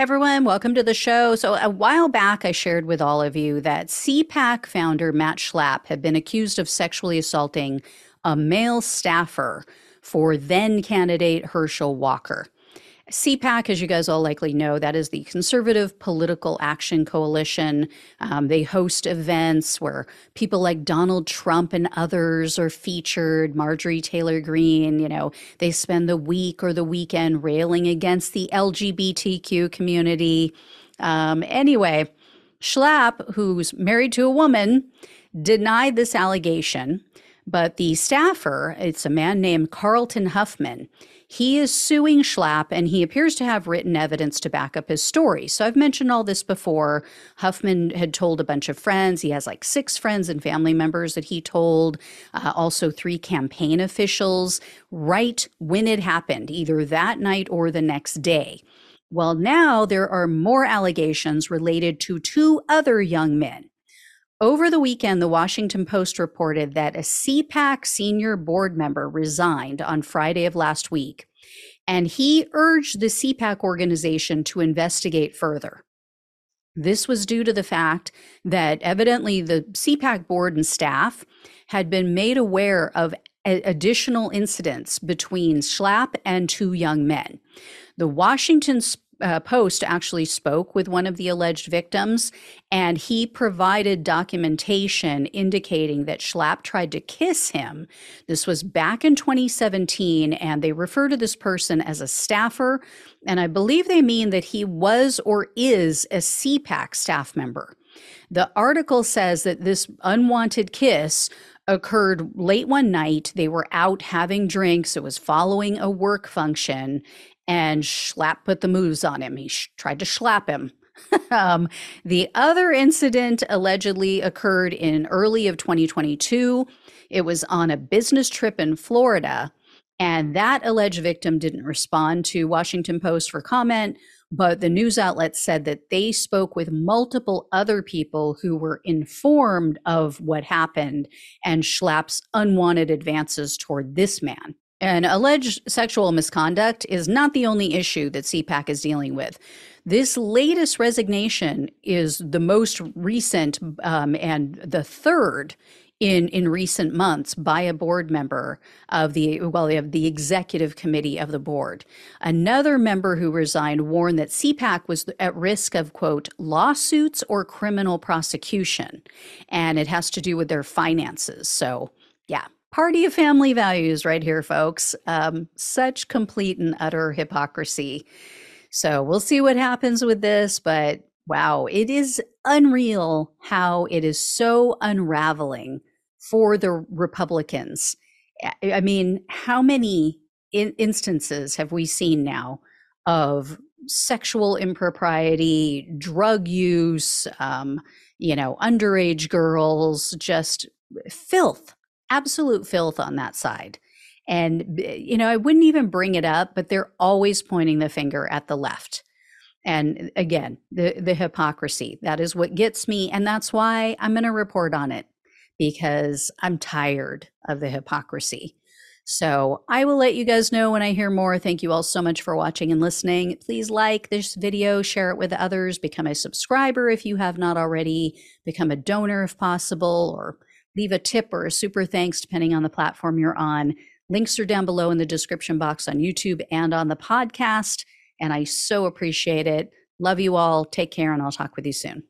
everyone, welcome to the show. So, a while back, I shared with all of you that CPAC founder Matt Schlapp had been accused of sexually assaulting a male staffer for then candidate Herschel Walker. CPAC, as you guys all likely know, that is the Conservative Political Action Coalition. Um, they host events where people like Donald Trump and others are featured, Marjorie Taylor Greene, you know, they spend the week or the weekend railing against the LGBTQ community. Um, anyway, Schlapp, who's married to a woman, denied this allegation. But the staffer, it's a man named Carlton Huffman, he is suing Schlapp and he appears to have written evidence to back up his story. So I've mentioned all this before. Huffman had told a bunch of friends. He has like six friends and family members that he told, uh, also three campaign officials, right when it happened, either that night or the next day. Well, now there are more allegations related to two other young men. Over the weekend, the Washington Post reported that a CPAC senior board member resigned on Friday of last week, and he urged the CPAC organization to investigate further. This was due to the fact that evidently the CPAC board and staff had been made aware of additional incidents between Schlapp and two young men. The Washington uh, Post actually spoke with one of the alleged victims, and he provided documentation indicating that Schlapp tried to kiss him. This was back in 2017, and they refer to this person as a staffer, and I believe they mean that he was or is a CPAC staff member. The article says that this unwanted kiss occurred late one night. They were out having drinks. It was following a work function and Schlapp put the moves on him. He sh- tried to slap him. um, the other incident allegedly occurred in early of 2022. It was on a business trip in Florida, and that alleged victim didn't respond to Washington Post for comment. But the news outlet said that they spoke with multiple other people who were informed of what happened and Schlapp's unwanted advances toward this man. And alleged sexual misconduct is not the only issue that CPAC is dealing with. This latest resignation is the most recent um, and the third in in recent months by a board member of the well of the executive committee of the board. Another member who resigned warned that CPAC was at risk of quote lawsuits or criminal prosecution, and it has to do with their finances. So yeah, party of family values right here, folks. Um, such complete and utter hypocrisy. So we'll see what happens with this, but wow, it is unreal how it is so unraveling for the Republicans. I mean, how many in- instances have we seen now of sexual impropriety, drug use, um, you know, underage girls, just filth absolute filth on that side. And, you know, I wouldn't even bring it up, but they're always pointing the finger at the left. And uh, again, the, the hypocrisy that is what gets me. And that's why I'm going to report on it because I'm tired of the hypocrisy. So I will let you guys know when I hear more. Thank you all so much for watching and listening. Please like this video, share it with others, become a subscriber if you have not already, become a donor if possible, or leave a tip or a super thanks, depending on the platform you're on. Links are down below in the description box on YouTube and on the podcast. And I so appreciate it. Love you all. Take care, and I'll talk with you soon.